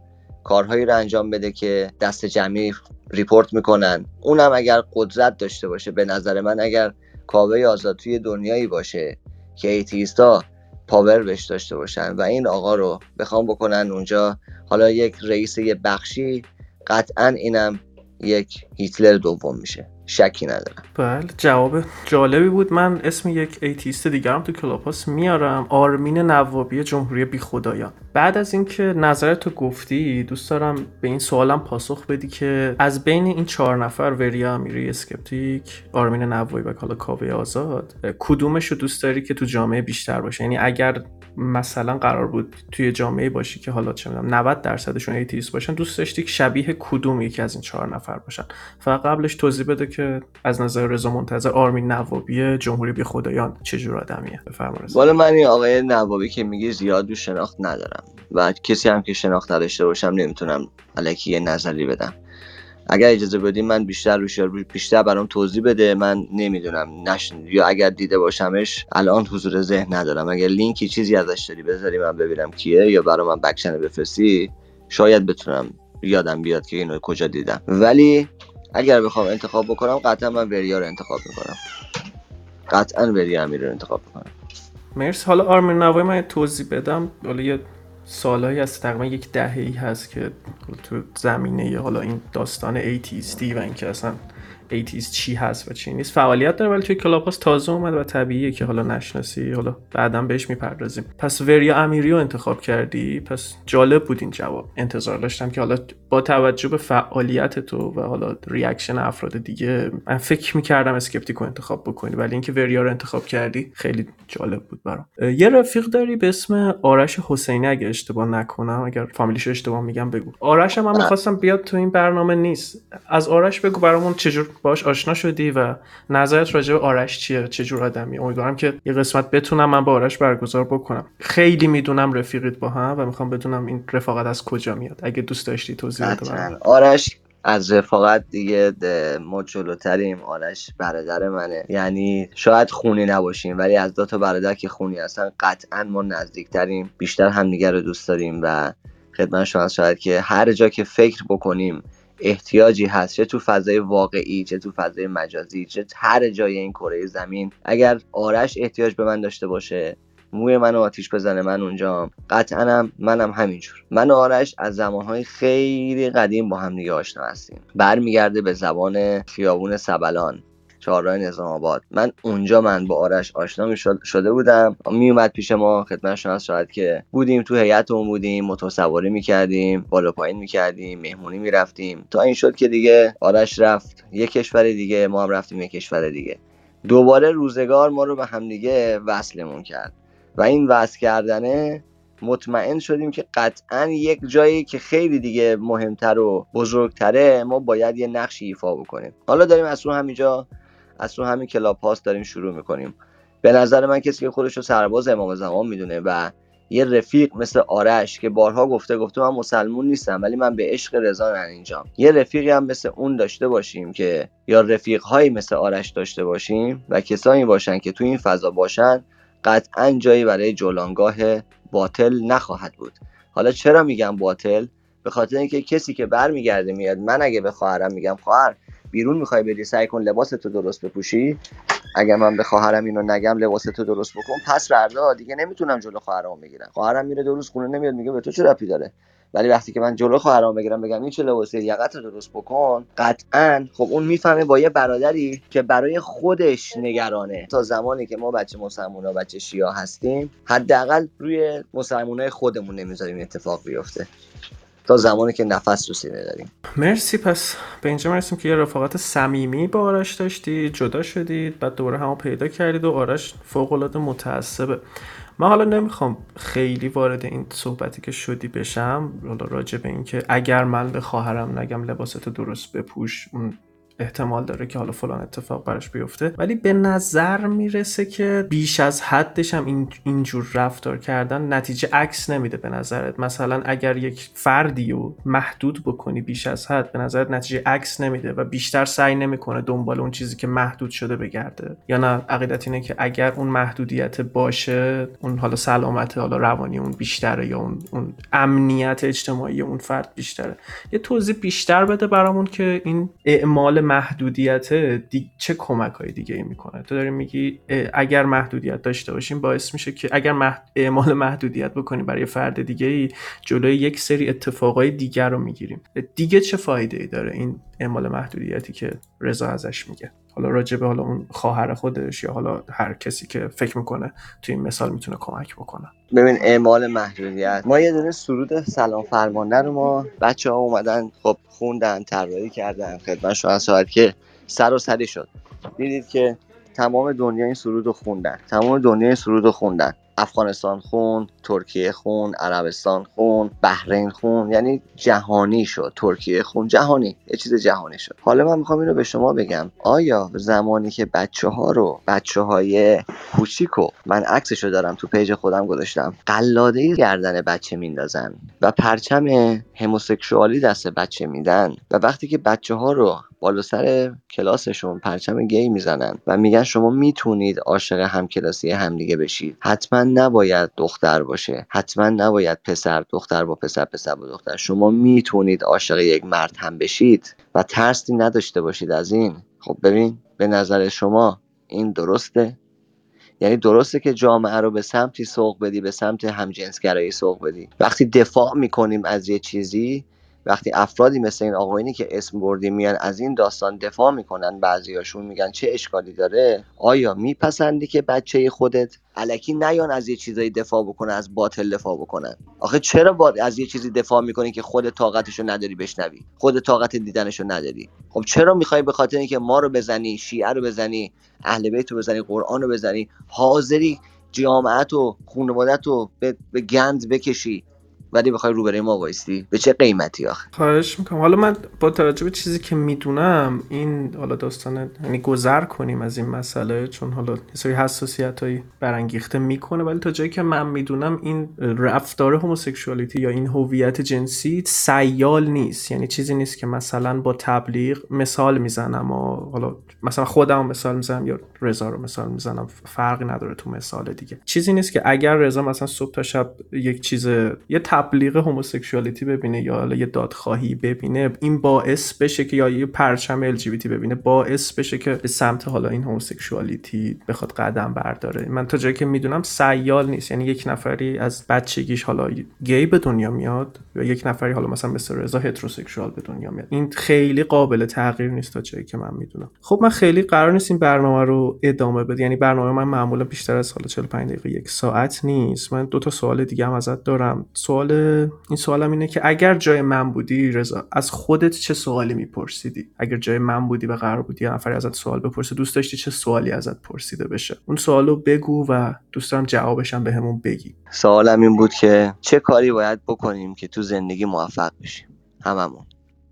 کارهایی رو انجام بده که دست جمعی report می‌کنن. اونم اگر قدرت داشته باشه به نظر من اگر کاوه آزاد توی دنیایی باشه که atheist ا power بهش داشته باشن و این آقا رو بخوام بکنن اونجا حالا یک رئیس یه بخشی قطعا اینم یک هیتلر دوم میشه. شکی ندارم. بله جواب جالبی بود. من اسم یک atheist دیگرم تو Clubhouse میارم آرمین نوابی جمهوری بی خدایان بعد از اینکه نظرتو گفتی دوست دارم به این سوالم پاسخ بدی که از بین این چهار نفر وریا امیری Skeptic آرمین نوابی و حالا کاوه آزاد کدومش رو دوست داری که تو جامعه بیشتر باشه؟ یعنی اگر مثلا قرار بود توی جامعه باشی که حالا چه می‌دونم 90 درصدشون atheist باشن دوست داشتی که شبیه کدوم یکی از این چهار نفر باشن. فقط قبلش توضیح بده که از نظر رضا منتظر آرمین نوابی جمهوری بی خدایان چه جور آدمیه. بفرمایید والا من این آقای نوابی که میگی زیاد دو شناخت ندارم و کسی هم که شناخت نداشته باشم نمی‌تونم الکی نظری بدم. اگر اجازه بدیم من بیشتر روش بیشتر برام توضیح بده. من نمی‌دونم نش یا اگر دیده باشمش الان حضور ذهن ندارم. اگر لینکی چیزی ازش داری بذاری من ببینم کیه یا برای من بکشن بفرستی شاید بتونم یادم بیاد که اینو کجا دیدم. ولی اگر بخوام انتخاب بکنم قطعا من وریا رو انتخاب می‌کنم. قطعا وریا امیری رو انتخاب می‌کنم. مرسی حالا آرمین نوابی من توضیح بدم. حالا یه سالهایی از تقریبا یک دهه هست که تو زمینه حالا این داستان atheist ی و اینکه اصلا atheist چی هست و چی نیست فعالیت داره ولی توی Clubhouse تازه اومد و طبیعیه که حالا نشناسی حالا بعدا بهش می‌پردازیم. پس وریا امیری رو انتخاب کردی؟ پس جالب بود این جواب. انتظار داشتم که حالا با توجه به فعالیت تو و حالا reaction افراد دیگه من فکر می‌کردم Skeptic و انتخاب بکنی ولی اینکه وریا رو انتخاب کردی خیلی جالب بود برام. یه رفیق داری به اسم آرش حسینی اگه اشتباه نکنم اگر فامیلیش اشتباه میگم بگو. آرش هم من می‌خواستم بیاد تو این برنامه نیست. از آرش بگو برامون چجور باش آشنا شدی و نظرت راجع به آرش چیه چه جور آدمی. امیدوارم که یه قسمت بتونم من با آرش برگزار بکنم. خیلی می‌دونم رفیقیت با هم و می‌خوام بدونم این رفاقت از کجا میاد. اگه دوست داشتی توضیح بده آرش از رفاقت دیگه ما جلوتریم. آرش برادر منه. یعنی شاید خونی نباشیم ولی از دو تا برادر که خونی هستن قطعا ما نزدیکتریم. بیشتر همدیگه رو دوست داریم و خدمت شما شاید که هر جا که فکر بکنیم احتیاجی هست چه تو فضای واقعی چه تو فضای مجازی چه هر جای این کره زمین اگر آرش احتیاج به من داشته باشه موی منو آتیش بزنه من اونجام قطعا هم منم همینجور. من و آرش از زمانهای خیلی قدیم با هم دیگه آشنا هستیم. برمیگرده به زبان خیابون سبلان چهارراه نظام آباد. من اونجا من با آرش آشنا شده بودم. میومد پیش ما خدمت شما شاید که بودیم تو هیئتمون بودیم موتور سواری می‌کردیم بالا پایین می‌کردیم مهمونی می‌رفتیم تا این شد که دیگه آرش رفت یه کشور دیگه ما هم رفتیم یه کشور دیگه. دوباره روزگار ما رو به همدیگه وصلمون کرد. و این وصل کردنه مطمئن شدیم که قطعا یک جایی که خیلی دیگه مهمتر و بزرگتره ما باید یه نقشی ایفا بکنیم. حالا داریم از رو همینجا از تو همین کلاب هاست داریم شروع می‌کنیم. به نظر من کسی که خودش رو سرباز امام زمان می‌دونه و یه رفیق مثل آرش که بارها گفته گفته من مسلمون نیستم ولی من به عشق رضا اینجا یه رفیقی هم مثل اون داشته باشیم که یا رفیق مثل آرش داشته باشیم و کسانی باشن که تو این فضا باشن قطعا جایی برای جولانگاه باطل نخواهد بود. حالا چرا میگم باطل؟ به خاطر اینکه کسی که برمیگرده میاد من اگه به خواهرم میگم خواهر بیرون می‌خوای بری سعی کن لباس تو درست بپوشی؟ اگر من به خواهرم اینو نگم لباس تو درست بکن پس فردا دیگه نمی‌تونم جلو خواهرمو بگیرم. خواهرم میره دو روز خونه نمیاد میگه به تو چه رفتی داره؟ ولی وقتی که من جلو خواهرام بگیرم بگم این چه لباسی یقت رو درست بکن. قطعا خب اون می‌فهمه با یه برادری که برای خودش نگرانه. تا زمانی که ما بچه مسلمون و بچه شیعه هستیم حداقل روی مسلمونای خودمون نمی‌ذاریم اتفاق بیفته. تا زمانی که نفس رو سینه داریم. مرسی پس به اینجا مرسیم که یه رفاقت صمیمی با آرش داشتی جدا شدید بعد دوباره همو پیدا کردید و آرش فوق العاده متعصبه. من حالا نمی‌خوام خیلی وارد این صحبتی که شدی بشم حالا راجع به اینکه اگر من به خواهرم نگم لباستو درست بپوش اون احتمال داره که حالا فلان اتفاق براش بیفته. ولی به نظر می‌رسه که بیش از حدش هم این اینجور رفتار کردن نتیجه عکس نمیده به نظرت. مثلا اگر یک فردی رو محدود بکنی بیش از حد به نظرت نتیجه عکس نمیده و بیشتر سعی نمی‌کنه دنبال اون چیزی که محدود شده بگرده. یا نه عقیدت اینه که اگر اون محدودیت باشه اون حالا سلامت حالا روانی اون بیشتره یا اون, اون امنیت اجتماعی اون فرد بیشتره. یه توضیح بیشتر بده برامون که این اعمال محدودیت چه کمک های دیگه ای می‌کنه؟ تو داری میگی اگر محدودیت داشته باشیم باعث میشه که اگر اعمال محدودیت بکنیم برای فرد دیگه ای جلوی یک سری اتفاقای دیگر رو می‌گیریم. دیگه چه فایده ای داره این اعمال محدودیتی که رضا ازش میگه؟ حالا راجبه حالا اون خواهر خودش یا حالا هر کسی که فکر می‌کنه تو این مثال می‌تونه کمک بکنه. ببین اعمال محدودیت. ما یه دونه سرود سلام فرمانده رو ما بچه ها اومدن خب خوندن طراحی کردن خدمت شما ساعت که سر و سری شد. دیدید که تمام دنیا این سرود رو خوندن تمام دنیا این سرود رو خوندن. افغانستان خون ترکیه خون عربستان خون بحرین خون یعنی جهانی شد ترکیه خون جهانی یه چیز جهانی شد. حالا من می‌خوام اینو به شما بگم آیا زمانی که بچه ها رو بچه های کوچیکو من عکسشو دارم تو پیج خودم گذاشتم قلاده گردن بچه میندازن و پرچم هموسکشوالی دست بچه میدن و وقتی که بچه ها رو بالا سر کلاسشون پرچم گی می‌زنن و میگن شما می‌تونید عاشق همکلاسی همدیگه بشید حتما نباید دختر باشه. حتما نباید پسر دختر با پسر پسر با دختر. شما می‌تونید عاشق یک مرد هم بشید و ترسی نداشته باشید از این. خب ببین به نظر شما این درسته؟ یعنی درسته که جامعه رو به سمتی سوق بدی به سمت همجنسگرایی سوق بدی. وقتی دفاع می‌کنیم از یه چیزی وقتی افرادی مثل این آقایونی که اسم بردی میان از این داستان دفاع می‌کنن بعضیاشون میگن چه اشکالی داره؟ آیا میپسندی که بچه خودت علکی نیان از یه چیزایی دفاع بکنه از باطل دفاع بکنن؟ آخه چرا با از یه چیزی دفاع می‌کنی که خود طاقتشو نداری بشنوی؟ خود طاقت دیدنشو نداری. خب چرا می‌خوای به خاطر اینکه ما رو بزنی شیعه رو بزنی اهل بیت رو بزنی قرآن رو بزنی حاضری جامعت و خانوادت رو به گند بکشی؟ ولی بخوای روبروی ما وایستی؟ به چه قیمتی آخه؟ خواهش می‌کنم. حالا من با توجه به چیزی که می‌دونم این حالا داستان یعنی گذر کنیم از این مسئله چون حالا یه سری حساسیت هایی برانگیخته می‌کنه ولی تا جایی که من می‌دونم این رفتار هموسکشوالیتی یا این هویت جنسی سیال نیست. یعنی چیزی نیست که مثلا با تبلیغ مثال می‌زنم و حالا مثلا خودم مثال می‌زنم یا رضا رو مثال می‌زنم. فرقی نداره تو مثال دیگه. چیزی نیست که اگر رضا مثلا صبح تا شب یک چیز یه تبلیغ هموسکشوالیتی ببینه یا حالا یه دادخواهی ببینه این باعث بشه که یا یه پرچم LGBT ببینه باعث بشه که به سمت حالا این هموسکشوالیتی بخواد قدم برداره. من تا جایی که می‌دونم سیال نیست یعنی یک نفری از بچگیش حالا گی به دنیا میاد یا یک نفری حالا مثلا مثل رضا هتروسکسوال به دنیا میاد. این خیلی قابل تغییر نیست تا جایی که من می‌دونم. خب من خیلی قرار نیست این برنامه رو ادامه بده. یعنی برنامه من معمولا بیشتر از حالا 45 دقیقه یک ساعت نیست. من دو تا سوال دیگه هم ازت دارم. سوال این سوالم اینه که اگر جای من بودی رضا از خودت چه سوالی میپرسیدی؟ اگر جای من بودی و قرار بودی یه نفری ازت سوال بپرسه دوست داشتی چه سوالی ازت پرسیده بشه؟ اون سوالو بگو و دوست دارم جوابشم بهمون به بگی. سوالم این بود که چه کاری باید بکنیم که تو زندگی موفق بشیم؟ هممون.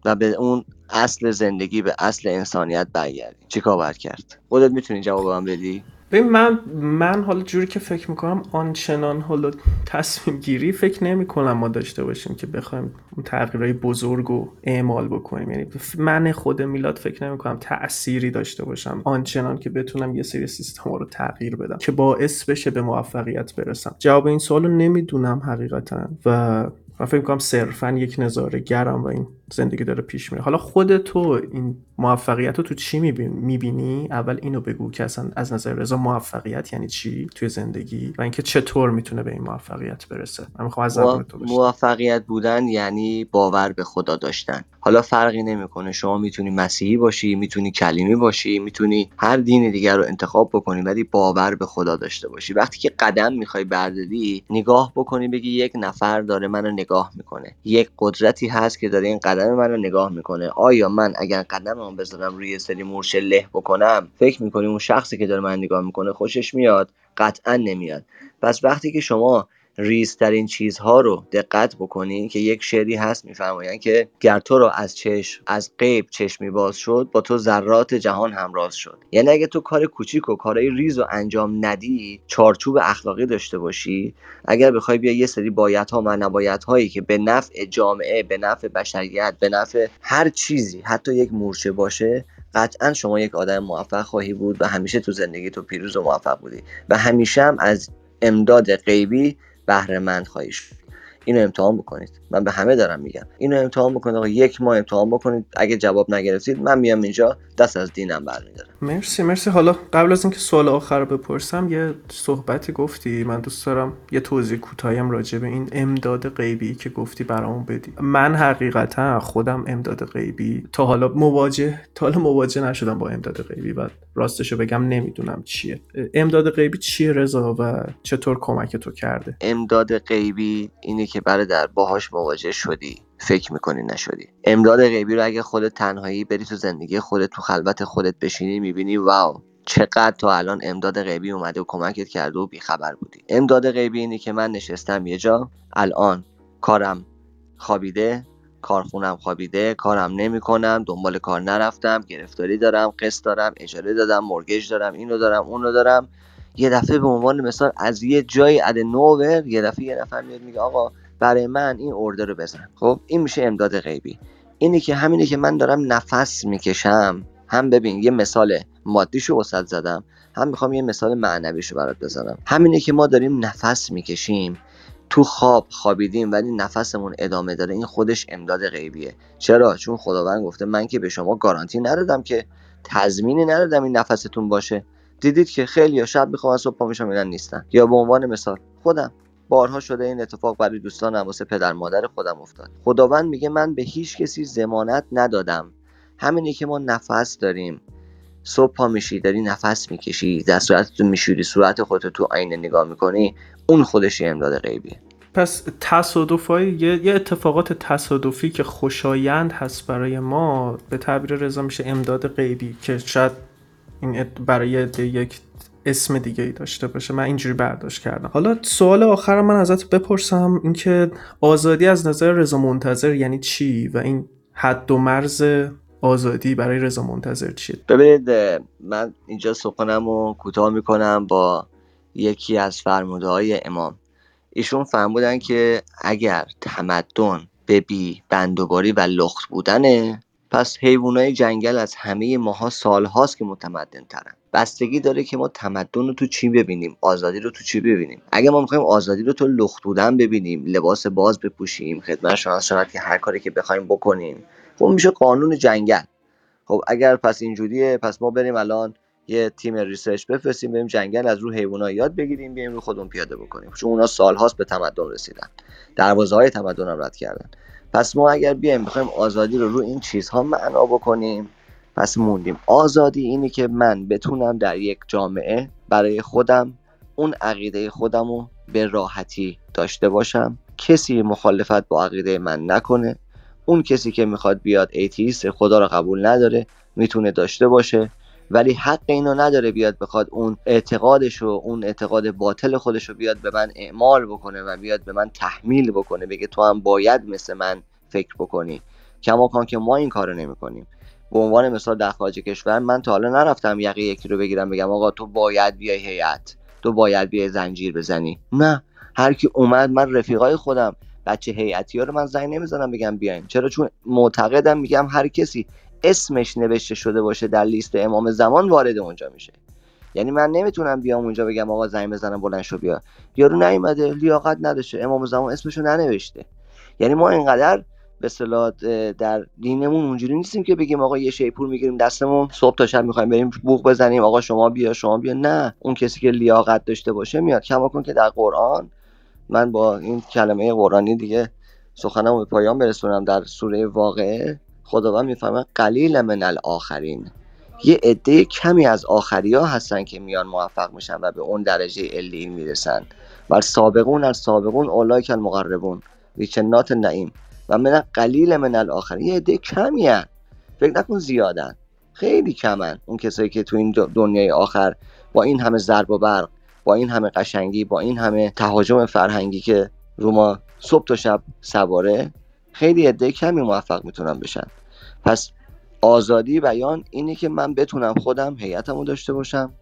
و به اون اصل زندگی به اصل انسانیت برگردیم. چیکار باید کرد؟ خودت می‌تونی جوابم بدی؟ ببین من من حالا جوری که فکر می‌کنم آنچنان حالا تصمیم گیری فکر نمی کنم ما داشته باشیم که بخوایم اون تغییرهای بزرگ رو اعمال بکنیم. یعنی من خود میلاد فکر نمی کنم تأثیری داشته باشم آنچنان که بتونم یه سری سیستم رو تغییر بدم که باعث بشه به موفقیت برسم. جواب این سوال رو نمی‌دونم حقیقتا و من فکر کنم صرفا یک نظاره گرم و این زندگی داره پیش میره. حالا خود تو این موفقیت رو تو چی می‌بینی؟ اول اینو بگو که اصلا از نظر رضا موفقیت یعنی چی توی زندگی و اینکه چطور می‌تونه به این موفقیت برسه. من می‌خوام از تو موفقیت بودن یعنی باور به خدا داشتن. حالا فرقی نمی‌کنه. شما می‌تونی مسیحی باشی می‌تونی کلیمی باشی می‌تونی هر دین دیگر رو انتخاب بکنی ولی باور به خدا داشته باشی. وقتی که قدم می‌خوای برداری نگاه بکنی بگی یک نفر داره منو نگاه می‌کنه. یک قدرتی هست که داره این قدم منو نگاه می‌کنه. آیا من اگر قدممو بذارم روی سری مورچه له بکنم؟ فکر می‌کنی اون شخصی که داره من نگاه می‌کنه خوشش میاد؟ قطعا نمیاد. پس وقتی که شما ریزترین چیزها رو دقت بکنی که یک شعری هست میفرمایند که گر تو رو از چشم از غیب چشمی باز شد با تو ذرات جهان همراز شد. یعنی اگه تو کار کوچیک و کارهای ریز و انجام ندی چارچوب اخلاقی داشته باشی. اگر بخوای بیا یه سری بایدها و نبایدهایی که به نفع جامعه به نفع بشریت به نفع هر چیزی حتی یک مورچه باشه قطعا شما یک آدم موفق خواهی بود و همیشه تو زندگی تو پیروز و موفق بودی. و همیشه هم از امداد غیبی بهره مند خواهی شد اینو امتحان بکنید. من به همه دارم میگم. اینو امتحان بکنید. آقا یک ماه امتحان بکنید. اگه جواب نگرفتید من میام اینجا دست از دینم برمیدارم. مرسی مرسی. حالا قبل از اینکه سوال آخر رو بپرسم یه صحبتی گفتی. من دوست دارم یه توضیح کوتاهیم راجع به این امداد غیبی که گفتی برامون بدی. من حقیقتا خودم امداد غیبی تا حالا مواجه تا حالا مواجه نشدم با امداد غیبی و راستشو بگم نمی‌دونم چیه. امداد غیبی چیه رضا و چطور کمک تو کرده؟ امداد غیبی اینه که برادر باهاش مواجه شدی. فکر می‌کنی نشدی. امداد غیبی رو اگه خودت تنهایی بری تو زندگی خودت تو خلوت خودت بشینی می‌بینی واو چقدر تا الان امداد غیبی اومده و کمکت کرده و بیخبر بودی. امداد غیبی اینه که من نشستم یه جا الان کارم خوابیده کارخونم خوابیده کارم نمی‌کنم دنبال کار نرفتم گرفتاری دارم قسط دارم اجاره دادم مرگج دارم اینو دارم اونو دارم. یه دفعه به عنوان مثال از یه جای اد نوور یه دفعه یه نفر میاد میگه آقا برای من این ارده رو بزن. خب؟ این میشه امداد غیبی. اینی که همینه که من دارم نفس می‌کشم. هم ببین یه مثال مادیشو وسط زدم. هم می‌خوام یه مثال معنویشو برات بزنم. همینه که ما داریم نفس می‌کشیم. تو خواب خوابیدیم ولی نفسمون ادامه داره. این خودش امداد غیبیه. چرا؟ چون خداوند گفته من که به شما گارانتی ندادم که تضمینی ندادم این نفستون باشه. دیدید که خیلی شب می‌خوام صبح پا میشم نیستن. یا به عنوان مثال خودم. بارها شده این اتفاق برای دوستانم واسه پدر مادر خودم افتاد. خداوند میگه من به هیچ کسی زمانت ندادم. همینی که ما نفس داریم. صبح پا میشی داری نفس می‌کشی در صورت تو میشوری صورت خودتو تو آینه نگاه می‌کنی اون خودش امداد غیبیه. پس تصادف یه،, یه اتفاقات تصادفی که خوشایند هست برای ما به تعبیر رضا میشه امداد غیبی که شاید این برای یک اسم دیگه ای داشته باشه. من اینجوری برداشت کردم. حالا سوال آخر من ازت بپرسم اینکه آزادی از نظر رضا منتظر یعنی چی و این حد و مرز آزادی برای رضا منتظر چیه؟ ببینید من اینجا سخنم رو کوتاه می‌کنم با یکی از فرموده های امام. ایشون فرمودن که اگر تمدن به بی بندوباری و لخت بودنه پس حیوانای جنگل از همه ماها سالهاست که متمدن ترن بستگی داره که ما تمدن رو تو چی ببینیم آزادی رو تو چی ببینیم. اگه ما می‌خوایم آزادی رو تو لخت بودن ببینیم لباس باز بپوشیم خدمت شما شود که هر کاری که بخوایم بکنیم. خب میشه قانون جنگل. خب اگر پس اینجوریه پس ما بریم الان یه تیم research بفرستیم بریم جنگل از رو حیوانات یاد بگیریم بیایم رو خودمون پیاده بکنیم. چون اونا سالهاست به تمدن رسیدن. دروازه های تمدن هم رد کردن. پس ما اگر بیایم بخوایم آزادی رو رو این چیزها معنا بکنیم پس موندیم. آزادی اینی که من بتونم در یک جامعه برای خودم اون عقیده خودم رو به راحتی داشته باشم. کسی مخالفت با عقیده من نکنه. اون کسی که می‌خواد بیاد atheist خدا رو قبول نداره می‌تونه داشته باشه. ولی حق اینو نداره بیاد بخواد اون اعتقادش رو اون اعتقاد باطل خودش رو بیاد به من اعمال بکنه و بیاد به من تحمیل بکنه بگه تو هم باید مثل من فکر بکنی. کما کان که ما این کارو نمی‌کنیم. به عنوان مثال در خارج کشور من تا حالا نرفتم یقه یکی رو بگیرم بگم آقا تو باید بیای هیئت. تو باید بیای زنجیر بزنی. نه. هر کی اومد من رفیقای خودم. بچه هیئتی ها رو من زنگ نمی‌زنم بگم بیاین. چرا؟ چون معتقدم میگم هر کسی اسمش نوشته شده باشه در لیست امام زمان وارد اونجا میشه. یعنی من نمی‌تونم بیام اونجا بگم آقا زنگ بزنم بلند شو بیا. یارو نیومده لیاقت نداشته. امام زمان اسمشو ننوشته. یعنی ما اینقدر به در دینمون اونجوری نیستیم که بگیم آقا یه شیپور می‌گیریم دستمون صبح تا شب می‌خوایم بریم بوق بزنیم آقا شما بیا شما بیا. نه اون کسی که لیاقت داشته باشه میاد. کما کن که در قرآن من با این کلمه قرآنی دیگه سخنم به پایان برسونم در سوره واقعه. خداوند می‌فهمه قلیل من الاخرین یه عده کمی از آخری ها هستن که میان موفق میشن و به اون درجه علیین می‌رسن. و سابقون از سابقون اولای المقربون. ویچنات نعیم و من قلیل من الاخرین یه عده کمی هن. فکر نکن زیادن. خیلی کمن اون کسایی که تو این دنیای آخر با این همه ضرب و برق با این همه قشنگی با این همه تهاجم فرهنگی که رو ما صبح تا شب سواره خیلی عده کمی موفق می‌تونن بشن. پس آزادی بیان اینه که من بتونم خودم هیئتمو داشته باشم.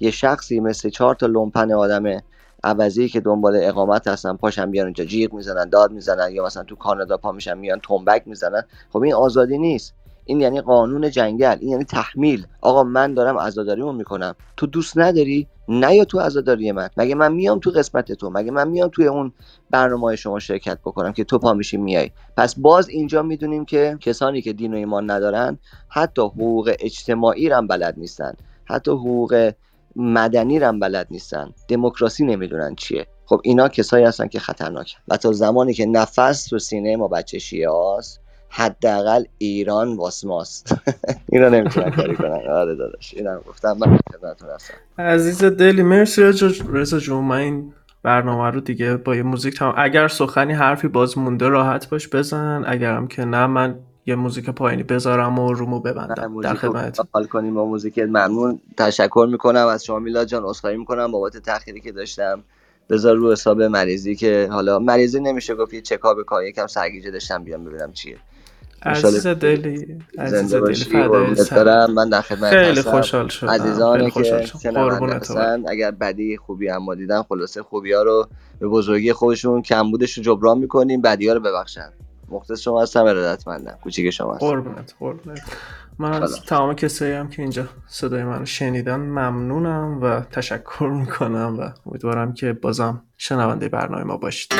یه شخصی مثل چهار تا لومپن آدم عوضی که دنبال اقامت هستن پاشن بیان اینجا جیغ می‌زنن داد می‌زنن یا مثلا تو کانادا پا میشن میان تنبک می‌زنن. خب این آزادی نیست. این یعنی قانون جنگل این یعنی تحمیل. آقا من دارم عزاداریمو می‌کنم. تو دوست نداری؟ نه تو عزاداری من. مگه من میام تو قسمت تو؟ مگه من میام توی اون برنامه شما شرکت بکنم که تو پا میشی میای؟ پس باز اینجا می‌دونیم که کسانی که دین و ایمان ندارن حتی حقوق اجتماعی رم بلد نیستن. حتی حقوق مدنی رم بلد نیستن. دموکراسی نمی‌دونن چیه. خب اینا کسایی هستن که خطرناکن. و تا زمانی که نفس تو سینه ما بچه شیعه هاست حداقل ایران واس ماست. اینا نمی‌تونن کاری کنن. آره داداش اینا گفتم. من خدمتتون هستم. عزیز دلی مرسی رضا جون. من این برنامه رو دیگه با یه موزیک تمام اگر سخنی حرفی باز مونده راحت باش بزن. اگرم که نه من یه موزیک پایینی بذارم و رومو ببندم. در خدمت حال کنیم با موزیک ممنون. تشکر می‌کنم از شما میلاد جان. عذرخواهی می‌کنم بابت تأخیری که داشتم. بذار رو حساب مریضی که حالا مریضی نمیشه گفت یه چکاپ کار یکم سرگیجه داشتم بیام ببینم چیه. عزیز دلی عزیز دلی فدای من در خدمت خیلی خوشحال شدم عزیزانی که اگر بدی خوبی هم ما دیدن خلاصه خوبی ها رو به بزرگی خودشون کمبودش رو جبران می‌کنیم بدی ها رو ببخشن. مختص شما هستم ارادتمندم. کوچیک شما هستم. قربونت قربونت. من از تمام کسایی هم که اینجا صدای من شنیدن ممنونم و تشکر می‌کنم و امیدوارم که بازم شنونده برنامه ما باشید.